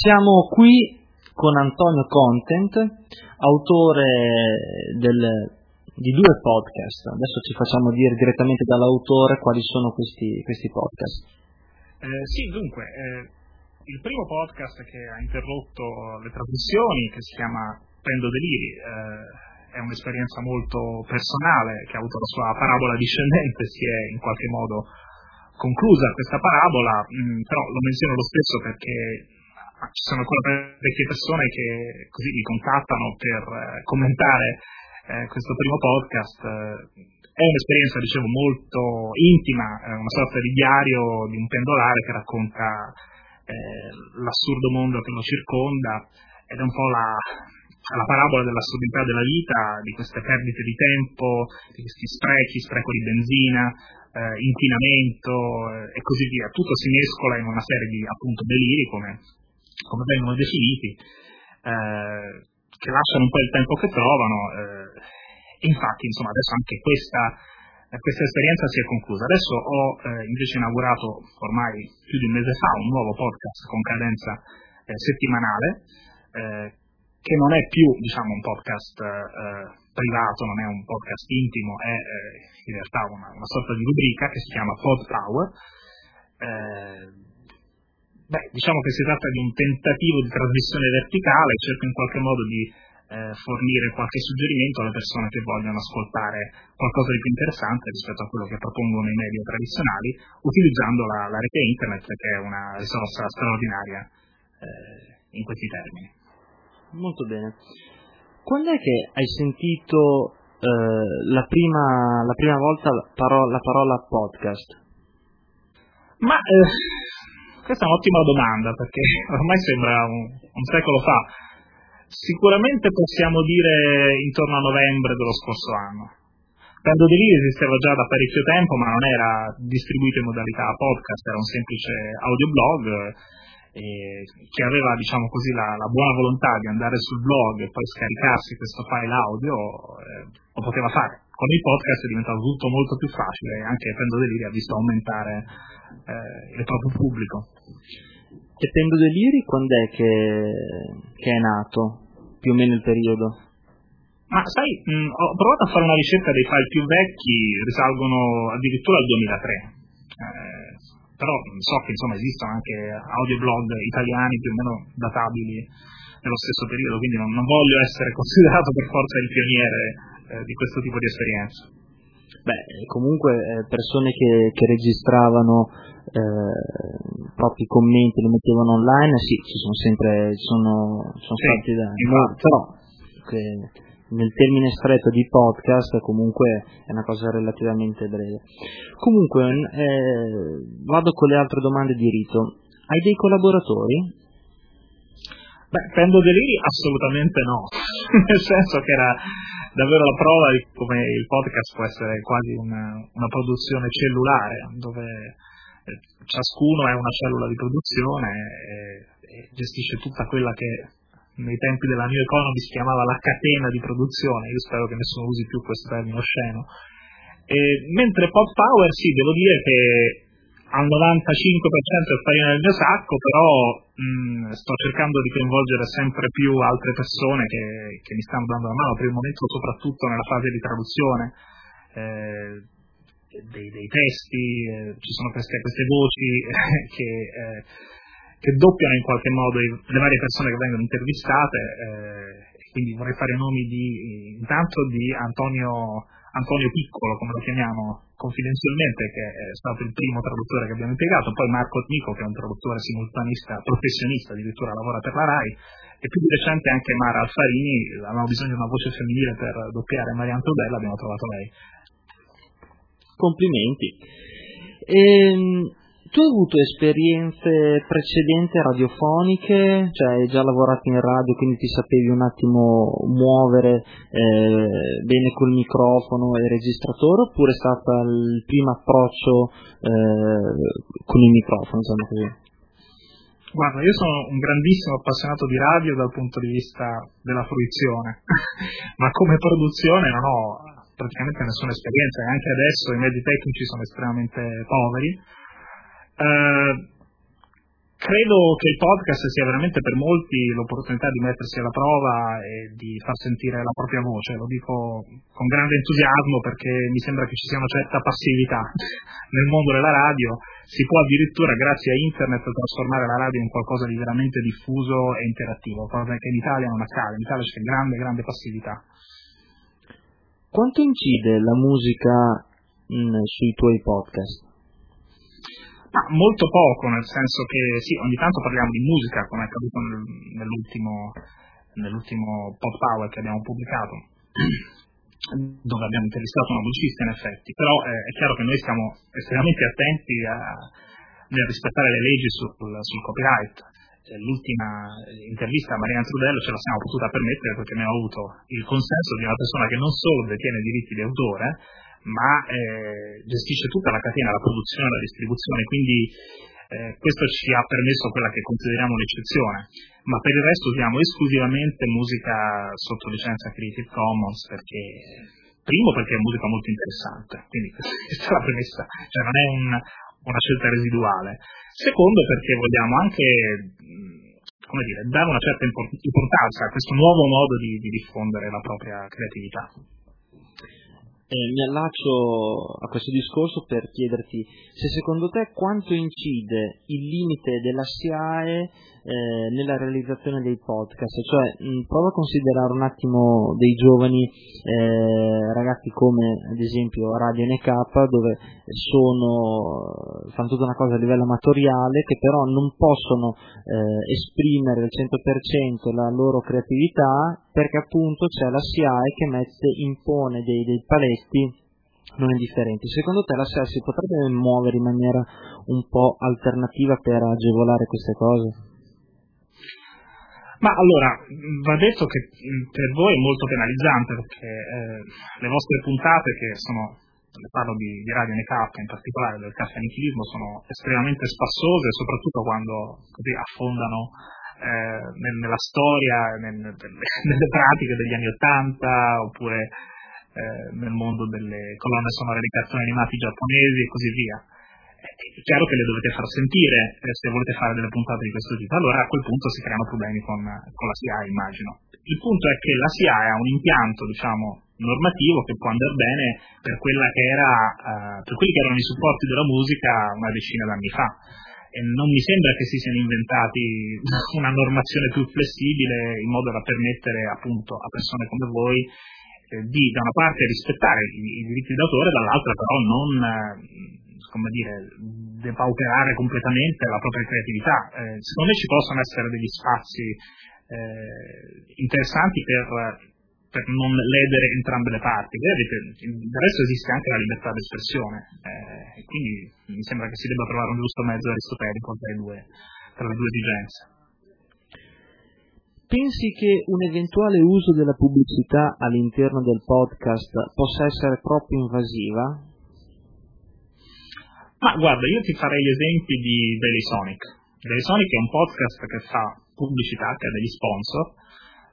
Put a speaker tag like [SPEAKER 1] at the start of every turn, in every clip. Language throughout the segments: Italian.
[SPEAKER 1] Siamo qui con Antonio Content, autore del, di due podcast. Adesso ci facciamo dire direttamente dall'autore quali sono questi, questi podcast.
[SPEAKER 2] Eh, sì, dunque, eh, il primo podcast che ha interrotto le trasmissioni, che si chiama Pendo Deliri, eh, è un'esperienza molto personale, che ha avuto la sua parabola discendente, si è in qualche modo conclusa questa parabola, mh, mm, però lo menziono lo stesso perché ci sono ancora vecchie persone che così mi contattano per eh, commentare eh, questo primo podcast. È un'esperienza, dicevo, molto intima, una sorta di diario di un pendolare che racconta eh, l'assurdo mondo che lo circonda ed è un po' la, la parabola dell'assurdità della vita, di queste perdite di tempo, di questi sprechi, spreco di benzina, eh, inquinamento eh, e così via. Tutto si mescola in una serie di appunto deliri, come come vengono definiti, eh, che lasciano un po' il tempo che trovano. Eh, infatti, insomma, adesso anche questa, eh, questa esperienza si è conclusa. Adesso ho eh, invece inaugurato ormai più di un mese fa un nuovo podcast con cadenza eh, settimanale, eh, che non è più diciamo, un podcast privato, non è un podcast intimo, è in realtà una, una, sorta di rubrica che si chiama Pod Power Beh, diciamo che si tratta di un tentativo di trasmissione verticale, cerco in qualche modo di eh, fornire qualche suggerimento alle persone che vogliono ascoltare qualcosa di più interessante rispetto a quello che propongono i media tradizionali, utilizzando la, la rete internet che è una risorsa straordinaria eh, in questi termini.
[SPEAKER 1] Molto bene. Quando è che hai sentito eh, la, prima, la, prima, volta la parola, la parola podcast?
[SPEAKER 2] Ma eh, questa è un'ottima domanda perché ormai sembra un, un secolo fa. Sicuramente possiamo dire intorno a novembre dello scorso anno. Pendo di lì esisteva già da parecchio tempo, ma non era distribuito in modalità podcast, era un semplice audioblog eh, che aveva, diciamo così, la, la, buona volontà di andare sul blog e poi scaricarsi questo file audio, eh, lo poteva fare. Con il podcast è diventato tutto molto più facile e anche Pendo Deliri ha visto aumentare eh, il proprio pubblico.
[SPEAKER 1] E Tendo Deliri quando è che, che, è nato? Più o meno il periodo?
[SPEAKER 2] Ma sai, mh, ho provato a fare una ricerca dei file più vecchi, risalgono addirittura al 2003. Eh, però so che insomma esistono anche audioblog italiani più o meno databili nello stesso periodo, quindi non, non voglio essere considerato per forza il pioniere eh, di questo tipo di esperienza.
[SPEAKER 1] Beh, comunque eh, persone che, che registravano eh, propri commenti, li mettevano online, sì, ci sono sempre, sono, sono sì, stati da... Però, che nel termine stretto di podcast comunque è una cosa relativamente breve. Comunque, eh, vado con le altre domande di rito. Hai dei collaboratori?
[SPEAKER 2] Beh, Pendo Deliri assolutamente no, nel senso che era davvero la prova di come il podcast può essere quasi una, una produzione cellulare, dove eh, ciascuno è una cellula di produzione e, e gestisce tutta quella che nei tempi della New Economy si chiamava la catena di produzione, io spero che nessuno usi più questo termine osceno. E, mentre Pop Power sì, devo dire che al 95% è farina nel mio sacco, però mh, sto cercando di coinvolgere sempre più altre persone che, che, mi stanno dando la mano, per il momento soprattutto nella fase di traduzione eh, dei, dei, testi, eh, ci sono queste, queste voci che, eh, che, doppiano in qualche modo le varie persone che vengono intervistate, eh, quindi vorrei fare nomi di, intanto di Antonio Antonio Piccolo, come lo chiamiamo confidenzialmente, che è stato il primo traduttore che abbiamo impiegato, poi Marco Tnico, che è un traduttore simultanista, professionista, addirittura lavora per la RAI, e più di recente anche Mara Alfarini, avevamo bisogno di una voce femminile per doppiare Maria Antobella, abbiamo trovato lei.
[SPEAKER 1] Complimenti. Ehm, tu hai avuto esperienze precedenti radiofoniche, cioè hai già lavorato in radio, quindi ti sapevi un attimo muovere eh, bene col microfono e il registratore, oppure è stato il primo approccio eh, con il microfono, diciamo così?
[SPEAKER 2] Guarda, io sono un grandissimo appassionato di radio dal punto di vista della fruizione, ma come produzione non ho praticamente nessuna esperienza anche adesso i mezzi tecnici sono estremamente poveri eh, credo che il podcast sia veramente per molti l'opportunità di mettersi alla prova e di far sentire la propria voce. Lo dico con grande entusiasmo perché mi sembra che ci sia una certa passività nel mondo della radio. Si può addirittura, grazie a internet, trasformare la radio in qualcosa di veramente diffuso e interattivo, cosa che in Italia non accade. In Italia c'è grande, grande passività.
[SPEAKER 1] Quanto incide la musica mh, sui tuoi podcast?
[SPEAKER 2] Ma molto poco, nel senso che sì, ogni tanto parliamo di musica, come è accaduto nel, nell'ultimo, nell'ultimo Pop Power che abbiamo pubblicato, dove abbiamo intervistato una musicista in effetti, però eh, è chiaro che noi stiamo estremamente attenti a, nel rispettare le leggi sul, sul copyright. Cioè, l'ultima intervista a Mariana Trudello ce la siamo potuta permettere perché abbiamo avuto il consenso di una persona che non solo detiene diritti di autore, ma eh, gestisce tutta la catena, la produzione e la distribuzione, quindi eh, questo ci ha permesso quella che consideriamo un'eccezione, ma per il resto usiamo esclusivamente musica sotto licenza Creative Commons perché primo perché è musica molto interessante, quindi questa è la premessa, cioè non è un, una scelta residuale. Secondo perché vogliamo anche come dire, dare una certa importanza a questo nuovo modo di, di diffondere la propria creatività.
[SPEAKER 1] Eh, mi allaccio a questo discorso per chiederti se secondo te quanto incide il limite della SIAE eh, nella realizzazione dei podcast, cioè mh, prova a considerare un attimo dei giovani eh, ragazzi come ad esempio Radio NK dove sono, fanno tutta una cosa a livello amatoriale che però non possono eh, esprimere al 100% la loro creatività perché appunto c'è la SIAE che mette, impone dei, dei paletti non indifferenti. Secondo te la SIAE si potrebbe muovere in maniera un po' alternativa per agevolare queste cose?
[SPEAKER 2] Ma allora, va detto che per voi è molto penalizzante perché eh, le vostre puntate, che sono, parlo di, di Radio NK, in particolare del caffè sono estremamente spassose, soprattutto quando così affondano eh, nella storia, nel, delle, nelle pratiche degli anni Ottanta, oppure eh, nel mondo delle colonne sonore di cartoni animati giapponesi e così via è chiaro che le dovete far sentire eh, se volete fare delle puntate di questo tipo. Allora a quel punto si creano problemi con, con la SIA, immagino. Il punto è che la SIA ha un impianto, diciamo, normativo che può andare bene per, era, uh, per quelli che erano i supporti della musica una decina d'anni fa. E non mi sembra che si siano inventati una normazione più flessibile in modo da permettere appunto a persone come voi eh, di da una parte rispettare i, i diritti d'autore, dall'altra però non eh, come dire, depauperare completamente la propria creatività. Eh, secondo me ci possono essere degli spazi eh, interessanti per, per, non ledere entrambe le parti. Vedete, del resto esiste anche la libertà d'espressione, eh, quindi mi sembra che si debba trovare un giusto mezzo aristotelico tra tra le due esigenze.
[SPEAKER 1] Pensi che un eventuale uso della pubblicità all'interno del podcast possa essere troppo invasiva?
[SPEAKER 2] Ma guarda, io ti farei gli esempi di Daily Sonic. Daily Sonic è un podcast che fa pubblicità, che ha degli sponsor.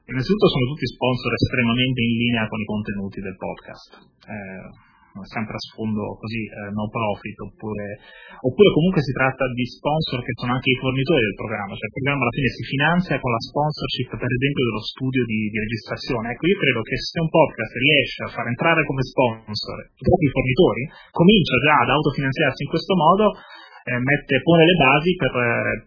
[SPEAKER 2] Innanzitutto sono tutti sponsor estremamente in linea con i contenuti del podcast. Eh, sempre a sfondo così eh, no profit oppure, oppure, comunque si tratta di sponsor che sono anche i fornitori del programma, cioè il programma alla fine si finanzia con la sponsorship per esempio dello studio di, di registrazione. Ecco, io credo che se un podcast riesce a far entrare come sponsor i propri fornitori, comincia già ad autofinanziarsi in questo modo, eh, mette, pone le basi per,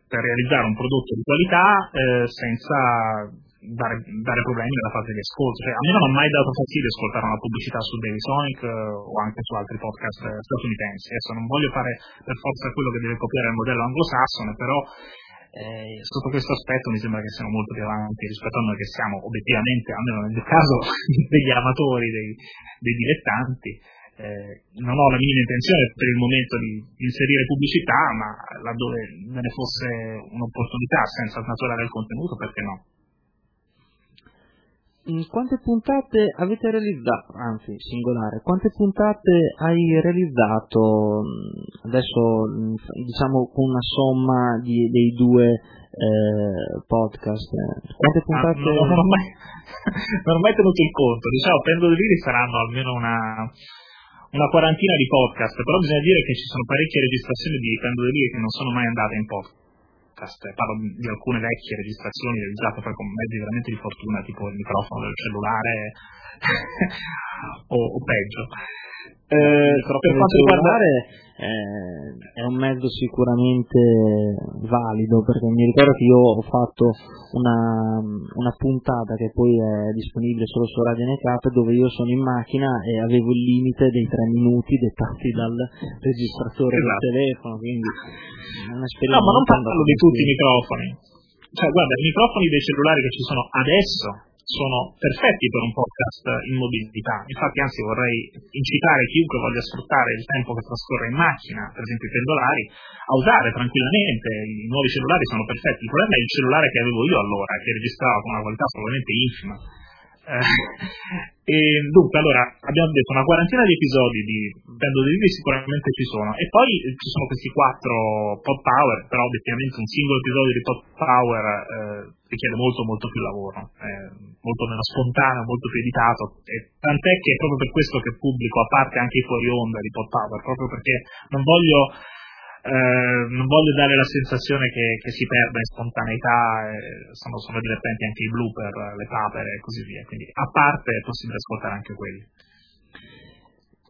[SPEAKER 2] per, realizzare un prodotto di qualità eh, senza dare, dare, problemi nella fase di ascolto. Cioè, a me non ha mai dato fastidio ascoltare una pubblicità su Daily Sonic eh, o anche su altri podcast eh, statunitensi. Adesso non voglio fare per forza quello che deve copiare il modello anglosassone, però eh, sotto questo aspetto mi sembra che siano molto più avanti rispetto a noi che siamo obiettivamente, almeno nel mio caso, degli amatori, dei, dei dilettanti. Eh, non ho la minima intenzione per il momento di inserire pubblicità, ma laddove ve ne fosse un'opportunità senza snaturare il contenuto, perché no?
[SPEAKER 1] Mm, quante puntate avete realizzato, anzi singolare, quante puntate hai realizzato mm, adesso mm, diciamo con una somma di, dei due eh, podcast? Quante puntate? Ah,
[SPEAKER 2] non, ho mai, non, ho mai, tenuto il conto, diciamo Pendo di Liri saranno almeno una, una quarantina di podcast, però bisogna dire che ci sono parecchie registrazioni di Pendo di Liri che non sono mai andate in podcast podcast, parlo di alcune vecchie registrazioni realizzate poi con mezzi veramente di fortuna, tipo il microfono del cellulare o, o peggio.
[SPEAKER 1] Eh, per quanto riguardare eh, è un mezzo sicuramente valido perché mi ricordo che io ho fatto una, una puntata che poi è disponibile solo su Radio NK dove io sono in macchina e avevo il limite dei tre minuti dettati dal registratore esatto. del telefono quindi
[SPEAKER 2] è un'esperienza no ma non parlo di tutti i microfoni. Cioè guarda i microfoni dei cellulari che ci sono adesso sono perfetti per un podcast in mobilità. Infatti, anzi, vorrei incitare chiunque voglia sfruttare il tempo che trascorre in macchina, per esempio i pendolari, a usare tranquillamente. I nuovi cellulari sono perfetti. Il problema è il cellulare che avevo io allora, che registrava con una qualità probabilmente infima e dunque, allora, abbiamo detto una quarantina di episodi di Bando dei Libri sicuramente ci sono, e poi ci sono questi quattro Pod Power, però obiettivamente un singolo episodio di Pod Power eh, richiede molto molto più lavoro, eh, molto meno spontaneo, molto più editato, e tant'è che è proprio per questo che pubblico, a parte anche i fuori onda di Pod Power, proprio perché non voglio eh, non voglio dare la sensazione che, che si perda in spontaneità, eh, sono, sono, divertenti anche i blooper, le papere e così via, quindi a parte è possibile ascoltare anche quelli.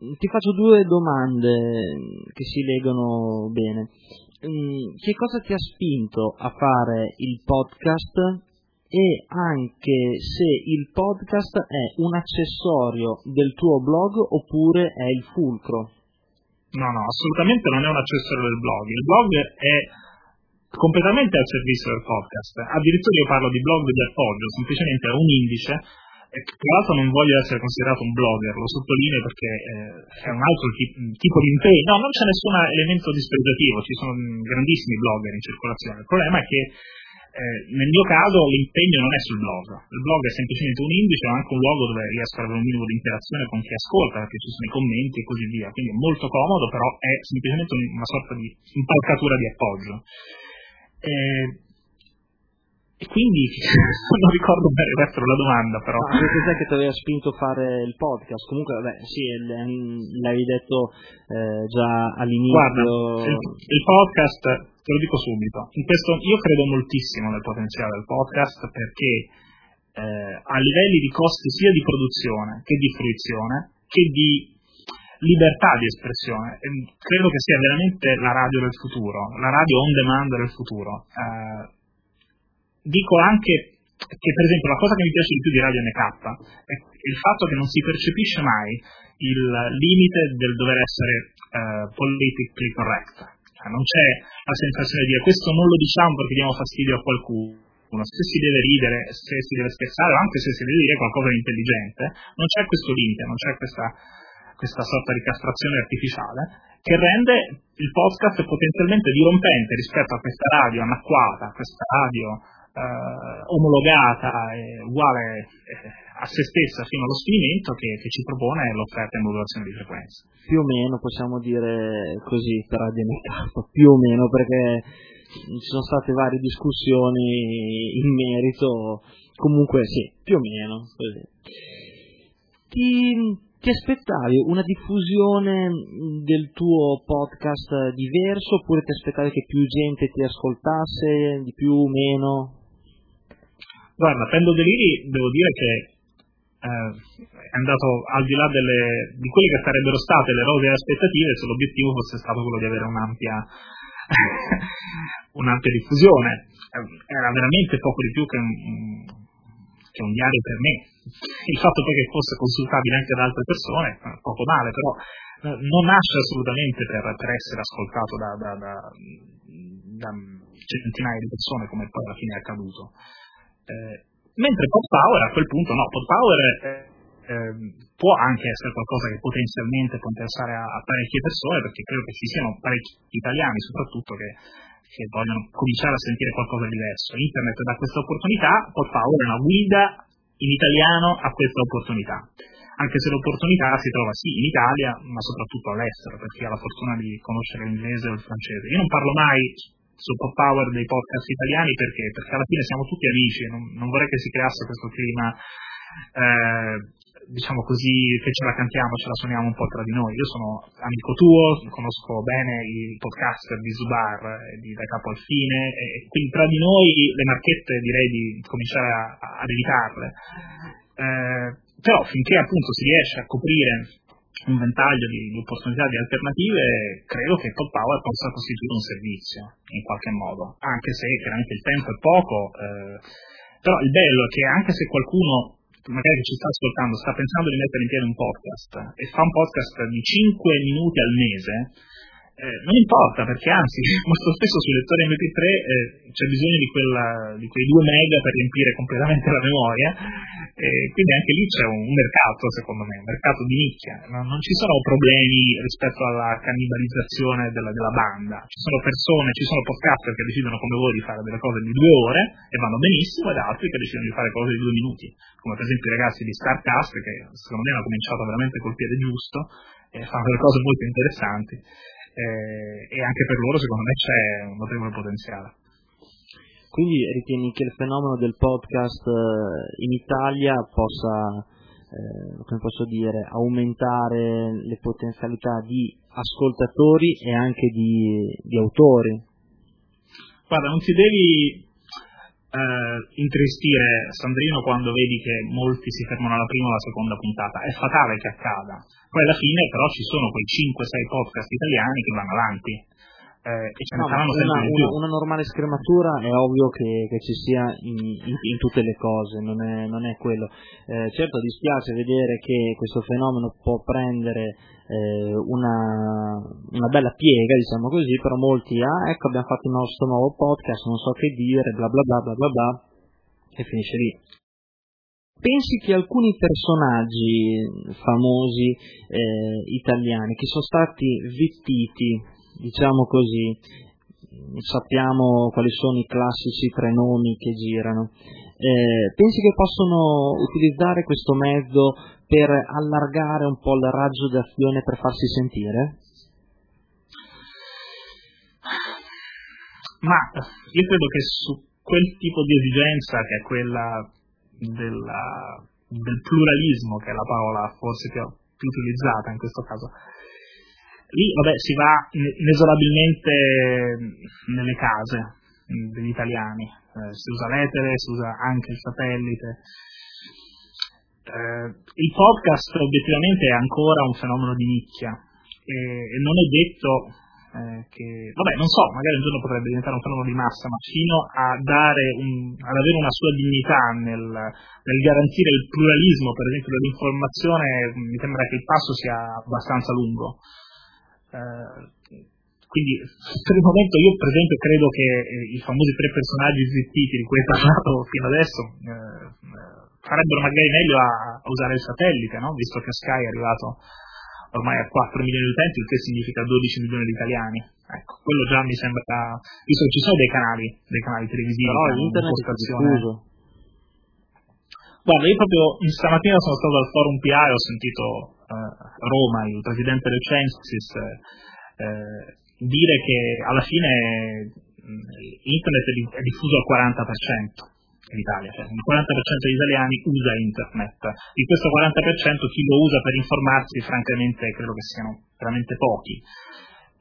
[SPEAKER 1] Ti faccio due domande che si legano bene. Mm, che cosa ti ha spinto a fare il podcast e anche se il podcast è un accessorio del tuo blog oppure è il fulcro?
[SPEAKER 2] No, no, assolutamente non è un accessorio del blog. Il blog è completamente al servizio del podcast. Addirittura io parlo di blog di appoggio, semplicemente è un indice. Tra l'altro non voglio essere considerato un blogger, lo sottolineo perché eh, è un altro tipo, tipo di impegno. No, non c'è nessun elemento dispregiativo, ci sono grandissimi blogger in circolazione. Il problema è che eh, nel mio caso l'impegno non è sul blog, il blog è semplicemente un indice, ma anche un luogo dove riesco ad avere un minimo di interazione con chi ascolta, perché ci sono i commenti e così via, quindi è molto comodo, però è semplicemente una sorta di impalcatura di appoggio. Eh, e quindi non ricordo bene resto della domanda, però.
[SPEAKER 1] Ah, cos'è che ti aveva spinto a fare il podcast? Comunque, vabbè, sì, l'avevi detto eh, già all'inizio.
[SPEAKER 2] Guarda, il, il podcast te lo dico subito. Questo, io credo moltissimo nel potenziale del podcast perché eh, a livelli di costi sia di produzione che di fruizione che di libertà di espressione. E credo che sia veramente la radio del futuro, la radio on demand del futuro. Eh, dico anche che per esempio la cosa che mi piace di più di Radio NK è il fatto che non si percepisce mai il limite del dover essere uh, politically correct cioè, non c'è la sensazione di dire questo non lo diciamo perché diamo fastidio a qualcuno. Se si deve ridere, se si deve scherzare, o anche se si deve dire qualcosa di intelligente, non c'è questo limite, non c'è questa, questa sorta di castrazione artificiale che rende il podcast potenzialmente dirompente rispetto a questa radio anacquata, questa radio eh, omologata e uguale eh, a se stessa fino allo sfinimento che, che ci propone l'offerta in modulazione di frequenza.
[SPEAKER 1] Più o meno possiamo dire così per ADN più o meno perché ci sono state varie discussioni in merito, comunque sì, più o meno così. Ti, ti aspettavi una diffusione del tuo podcast diverso oppure ti aspettavi che più gente ti ascoltasse, di più o meno?
[SPEAKER 2] Guarda, Pendo Deliri devo dire che eh, è andato al di là delle, di quelle che sarebbero state le rose aspettative se l'obiettivo fosse stato quello di avere un'ampia, un'ampia diffusione. Eh, era veramente poco di più che un, che un diario per me. Il fatto poi che fosse consultabile anche da altre persone, eh, poco male, però eh, non nasce assolutamente per, per essere ascoltato da, da, da, da, centinaia di persone come poi alla fine è accaduto. Eh, Mentre Pod Power a quel punto no, Pod Power eh, eh, può anche essere qualcosa che potenzialmente può interessare a, a, parecchie persone, perché credo che ci siano parecchi italiani soprattutto che, che vogliono cominciare a sentire qualcosa di diverso. Internet dà questa opportunità, Pod Power è una guida in italiano a questa opportunità anche se l'opportunità si trova sì in Italia, ma soprattutto all'estero, per chi ha la fortuna di conoscere l'inglese o il francese. Io non parlo mai pop power dei podcast italiani perché? Perché alla fine siamo tutti amici, non, non vorrei che si creasse questo clima eh, diciamo così, che ce la cantiamo, ce la suoniamo un po' tra di noi. Io sono amico tuo, conosco bene il podcaster di Zubar, di Da Capo al Fine, e quindi tra di noi le marchette direi di cominciare a, ad evitarle. Eh, però finché appunto si riesce a coprire un ventaglio di, di, opportunità, di alternative, credo che Pod Power possa costituire un servizio in qualche modo, anche se chiaramente il tempo è poco, eh, però il bello è che anche se qualcuno magari che ci sta ascoltando sta pensando di mettere in piedi un podcast e fa un podcast di 5 minuti al mese, eh, non importa perché anzi molto spesso sui lettori MP3 eh, c'è bisogno di, quella, di, quei 2 mega per riempire completamente la memoria e quindi anche lì c'è un, mercato secondo me, un mercato di nicchia. Non, non ci sono problemi rispetto alla cannibalizzazione della, della, banda. Ci sono persone, ci sono podcaster che decidono come voi di fare delle cose di due ore e vanno benissimo ed altri che decidono di fare cose di due minuti. Come per esempio i ragazzi di Starcast che secondo me hanno cominciato veramente col piede giusto e fanno delle cose molto interessanti eh, e anche per loro secondo me c'è un notevole potenziale.
[SPEAKER 1] Quindi ritieni che il fenomeno del podcast eh, in Italia possa, eh, come posso dire, aumentare le potenzialità di ascoltatori e anche di, di autori?
[SPEAKER 2] Guarda, non ti devi eh, intristire Sandrino quando vedi che molti si fermano alla prima o alla seconda puntata. È fatale che accada. Poi alla fine però ci sono quei 5-6 podcast italiani che vanno avanti eh, no,
[SPEAKER 1] una. Una, una, normale scrematura è ovvio che, che ci sia in, in, in, tutte le cose, non è, non è quello. Eh, certo dispiace vedere che questo fenomeno può prendere eh, una, una, bella piega, diciamo così, però molti, ah ecco abbiamo fatto il nostro nuovo podcast, non so che dire, bla bla bla bla bla bla, e finisce lì. Pensi che alcuni personaggi famosi eh, italiani che sono stati zittiti diciamo così, sappiamo quali sono i classici tre nomi che girano. Eh, pensi che possono utilizzare questo mezzo per allargare un po' il raggio d'azione per farsi sentire?
[SPEAKER 2] Ma io credo che su quel tipo di esigenza, che è quella della, del pluralismo, che è la parola forse più, più utilizzata in questo caso, Lì, vabbè, si va inesorabilmente nelle case degli italiani, eh, si usa l'etere, si usa anche il satellite. Eh, il podcast obiettivamente è ancora un fenomeno di nicchia e, non è detto eh, che, vabbè, non so, magari un giorno potrebbe diventare un fenomeno di massa, ma fino un, ad avere una sua dignità nel, nel, garantire il pluralismo, per esempio, dell'informazione, mi sembra che il passo sia abbastanza lungo. Eh, quindi per il momento io per esempio credo che eh, i famosi tre personaggi zittiti di cui hai parlato fino adesso eh, farebbero magari meglio a, a, usare il satellite, no? visto che Sky è arrivato ormai a 4 milioni di utenti, il che significa 12 milioni di italiani. Ecco, quello già mi sembra, visto che ci sono dei canali, dei canali televisivi,
[SPEAKER 1] però internet è diffuso.
[SPEAKER 2] Guarda, io proprio stamattina sono stato al forum PA e ho sentito Roma, il presidente del Censis, eh, dire che alla fine internet è diffuso al 40% in Italia, cioè il 40% degli italiani usa internet, di questo 40% chi lo usa per informarsi francamente credo che siano veramente pochi.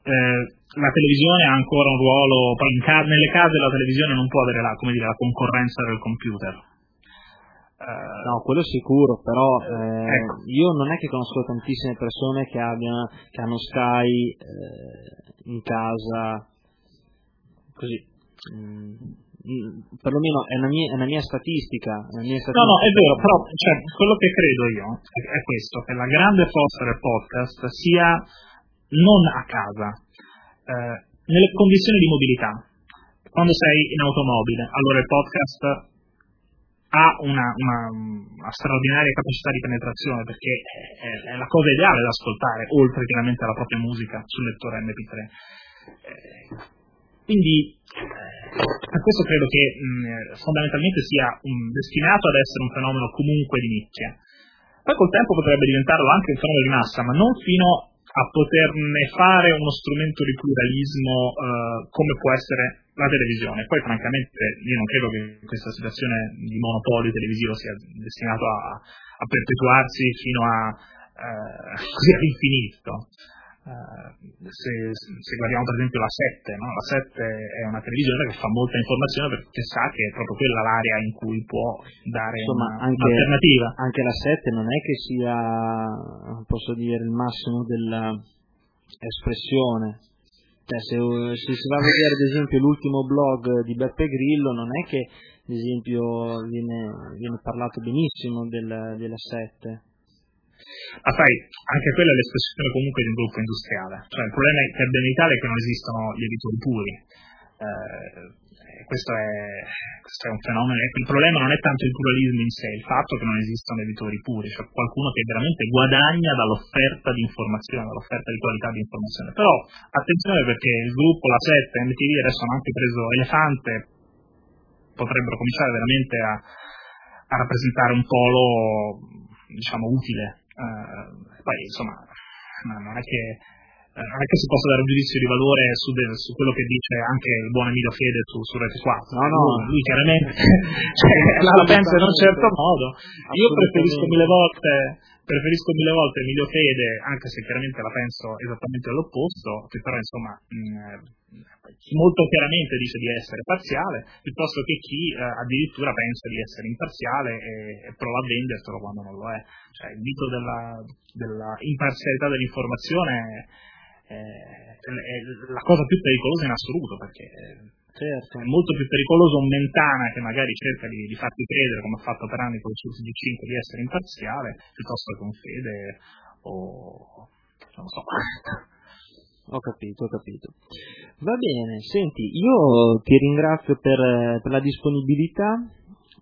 [SPEAKER 2] Eh, la televisione ha ancora un ruolo, poi ca- nelle case la televisione non può avere la, dire, la concorrenza del computer,
[SPEAKER 1] Uh, no, quello sicuro, però eh, ecco. io non è che conosco tantissime persone che, abbiano, che hanno Sky eh, in casa così. Mm, perlomeno è una, mia, è una mia statistica, una mia statistica.
[SPEAKER 2] No, no, è vero, però cioè, quello che credo io è questo, che la grande forza del podcast sia non a casa, eh, nelle condizioni di mobilità. Quando sei in automobile, allora il podcast ha una, una, una, straordinaria capacità di penetrazione perché è, è, la cosa ideale da ascoltare, oltre chiaramente alla propria musica sul lettore MP3. Eh, quindi per eh, questo credo che mh, fondamentalmente sia un, destinato ad essere un fenomeno comunque di nicchia. Poi col tempo potrebbe diventarlo anche un fenomeno di massa, ma non fino a poterne fare uno strumento di pluralismo uh, come può essere la televisione. Poi francamente io non credo che questa situazione di monopolio televisivo sia destinato a, perpetuarsi fino a, così all'infinito. Uh, se, se, guardiamo per esempio la 7, no? la 7 è una televisione che fa molta informazione perché sa che è proprio quella l'area in cui può dare Insomma, una, anche, un'alternativa.
[SPEAKER 1] Anche la 7 non è che sia, posso dire, il massimo dell'espressione. Cioè, se, se, si va a vedere ad esempio l'ultimo blog di Beppe Grillo, non è che ad esempio viene, viene parlato benissimo del, della 7
[SPEAKER 2] ma sai, anche quella è l'espressione comunque di un gruppo industriale. Cioè, il problema che abbiamo in Italia è che non esistono gli editori puri. Eh, questo, è, questo, è, un fenomeno. Il problema non è tanto il pluralismo in sé, il fatto che non esistono editori puri, cioè qualcuno che veramente guadagna dall'offerta di informazione, dall'offerta di qualità di informazione. Però attenzione perché il gruppo, la 7, MTV adesso hanno anche preso Elefante, potrebbero cominciare veramente a, a rappresentare un polo diciamo utile poi insomma non è che eh, non è che si possa dare un giudizio di valore su, de, su, quello che dice anche il buon Emilio Fede su, su Rete 4. No, no, lui, lui chiaramente cioè, la pensa in un certo modo. Io preferisco mille volte preferisco mille volte Emilio Fede, anche se chiaramente la penso esattamente all'opposto, che però insomma mh, molto chiaramente dice di essere parziale, piuttosto che chi eh, addirittura pensa di essere imparziale e, e, prova a vendertelo quando non lo è. Cioè, il mito della, della imparzialità dell'informazione è, è, la cosa più pericolosa in assoluto, perché certo. è molto più pericoloso un Mentana che magari cerca di, di farti credere, come ha fatto per anni con il suo TG5, di essere imparziale, piuttosto che un Fede o non so.
[SPEAKER 1] Ho capito, ho capito. Va bene, senti, io ti ringrazio per, per la disponibilità,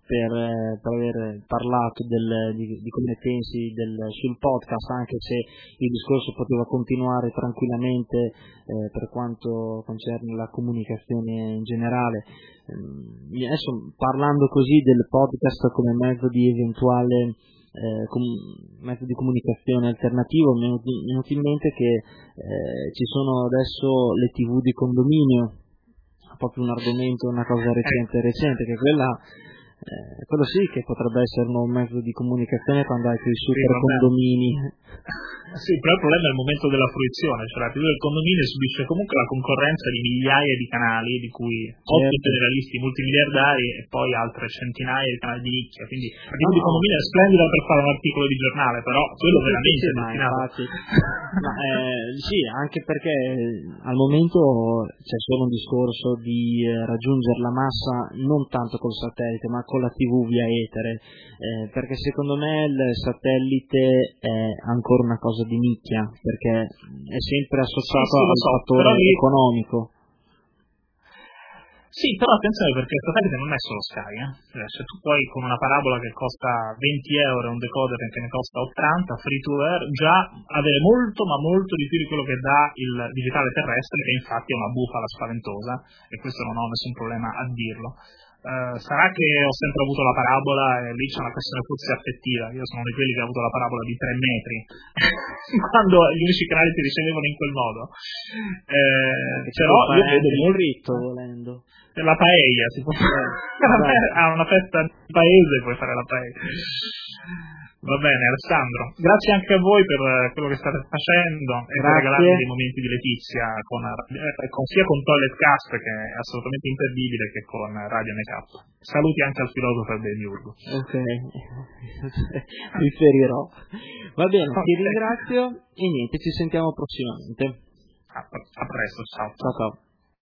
[SPEAKER 1] per, per, aver parlato del, di, di, come pensi del, sul podcast, anche se il discorso poteva continuare tranquillamente eh, per quanto concerne la comunicazione in generale. Eh, adesso parlando così del podcast come mezzo di eventuale eh, com- mezzo di comunicazione alternativo mi è venuto in mente che eh, ci sono adesso le tv di condominio proprio un argomento, una cosa recente, recente che quella eh, quello sì che potrebbe essere un mezzo di comunicazione quando hai quei super sì, condomini.
[SPEAKER 2] Sì, però il problema è il momento della fruizione, cioè la TV del condominio subisce comunque la concorrenza di migliaia di canali, di cui certo. 8 generalisti multimiliardari e poi altre centinaia di canali di nicchia, quindi la TV no, di condominio è splendida per fare un articolo di giornale, però quello veramente è destinato.
[SPEAKER 1] ma, eh, sì, anche perché al momento c'è solo un discorso di eh, raggiungere la massa non tanto col satellite, ma con la TV via etere, eh, perché secondo me il satellite è ancora una cosa di nicchia, perché è sempre associato sì, sì, al so, fattore economico.
[SPEAKER 2] Sì, però attenzione perché il satellite non è solo Sky, eh? Cioè, se tu poi con una parabola che costa 20 euro e un decoder che ne costa 80, free to air, già avere molto ma molto di più di quello che dà il digitale terrestre, che infatti è una bufala spaventosa, e questo non ho nessun problema a dirlo. Uh, sarà che ho sempre avuto la parabola e lì c'è una questione forse affettiva. Io sono di quelli che ha avuto la parabola di tre metri quando gli unici canali si ricevevano in quel modo. Eh, però io vedo
[SPEAKER 1] molto ritto volendo.
[SPEAKER 2] La paella si può fare. a una festa di paese puoi fare la paella. Va bene, Alessandro. Grazie anche a voi per quello che state facendo e per regalarmi dei momenti di letizia con, eh, con, sia con Toilet Cast, che è assolutamente imperdibile, che con Radio NK. Saluti anche al filosofo del Demiurgo.
[SPEAKER 1] Ok, riferirò. Va bene, okay. ti ringrazio e niente, ci sentiamo prossimamente.
[SPEAKER 2] A, a presto, ciao.
[SPEAKER 1] Ciao ciao.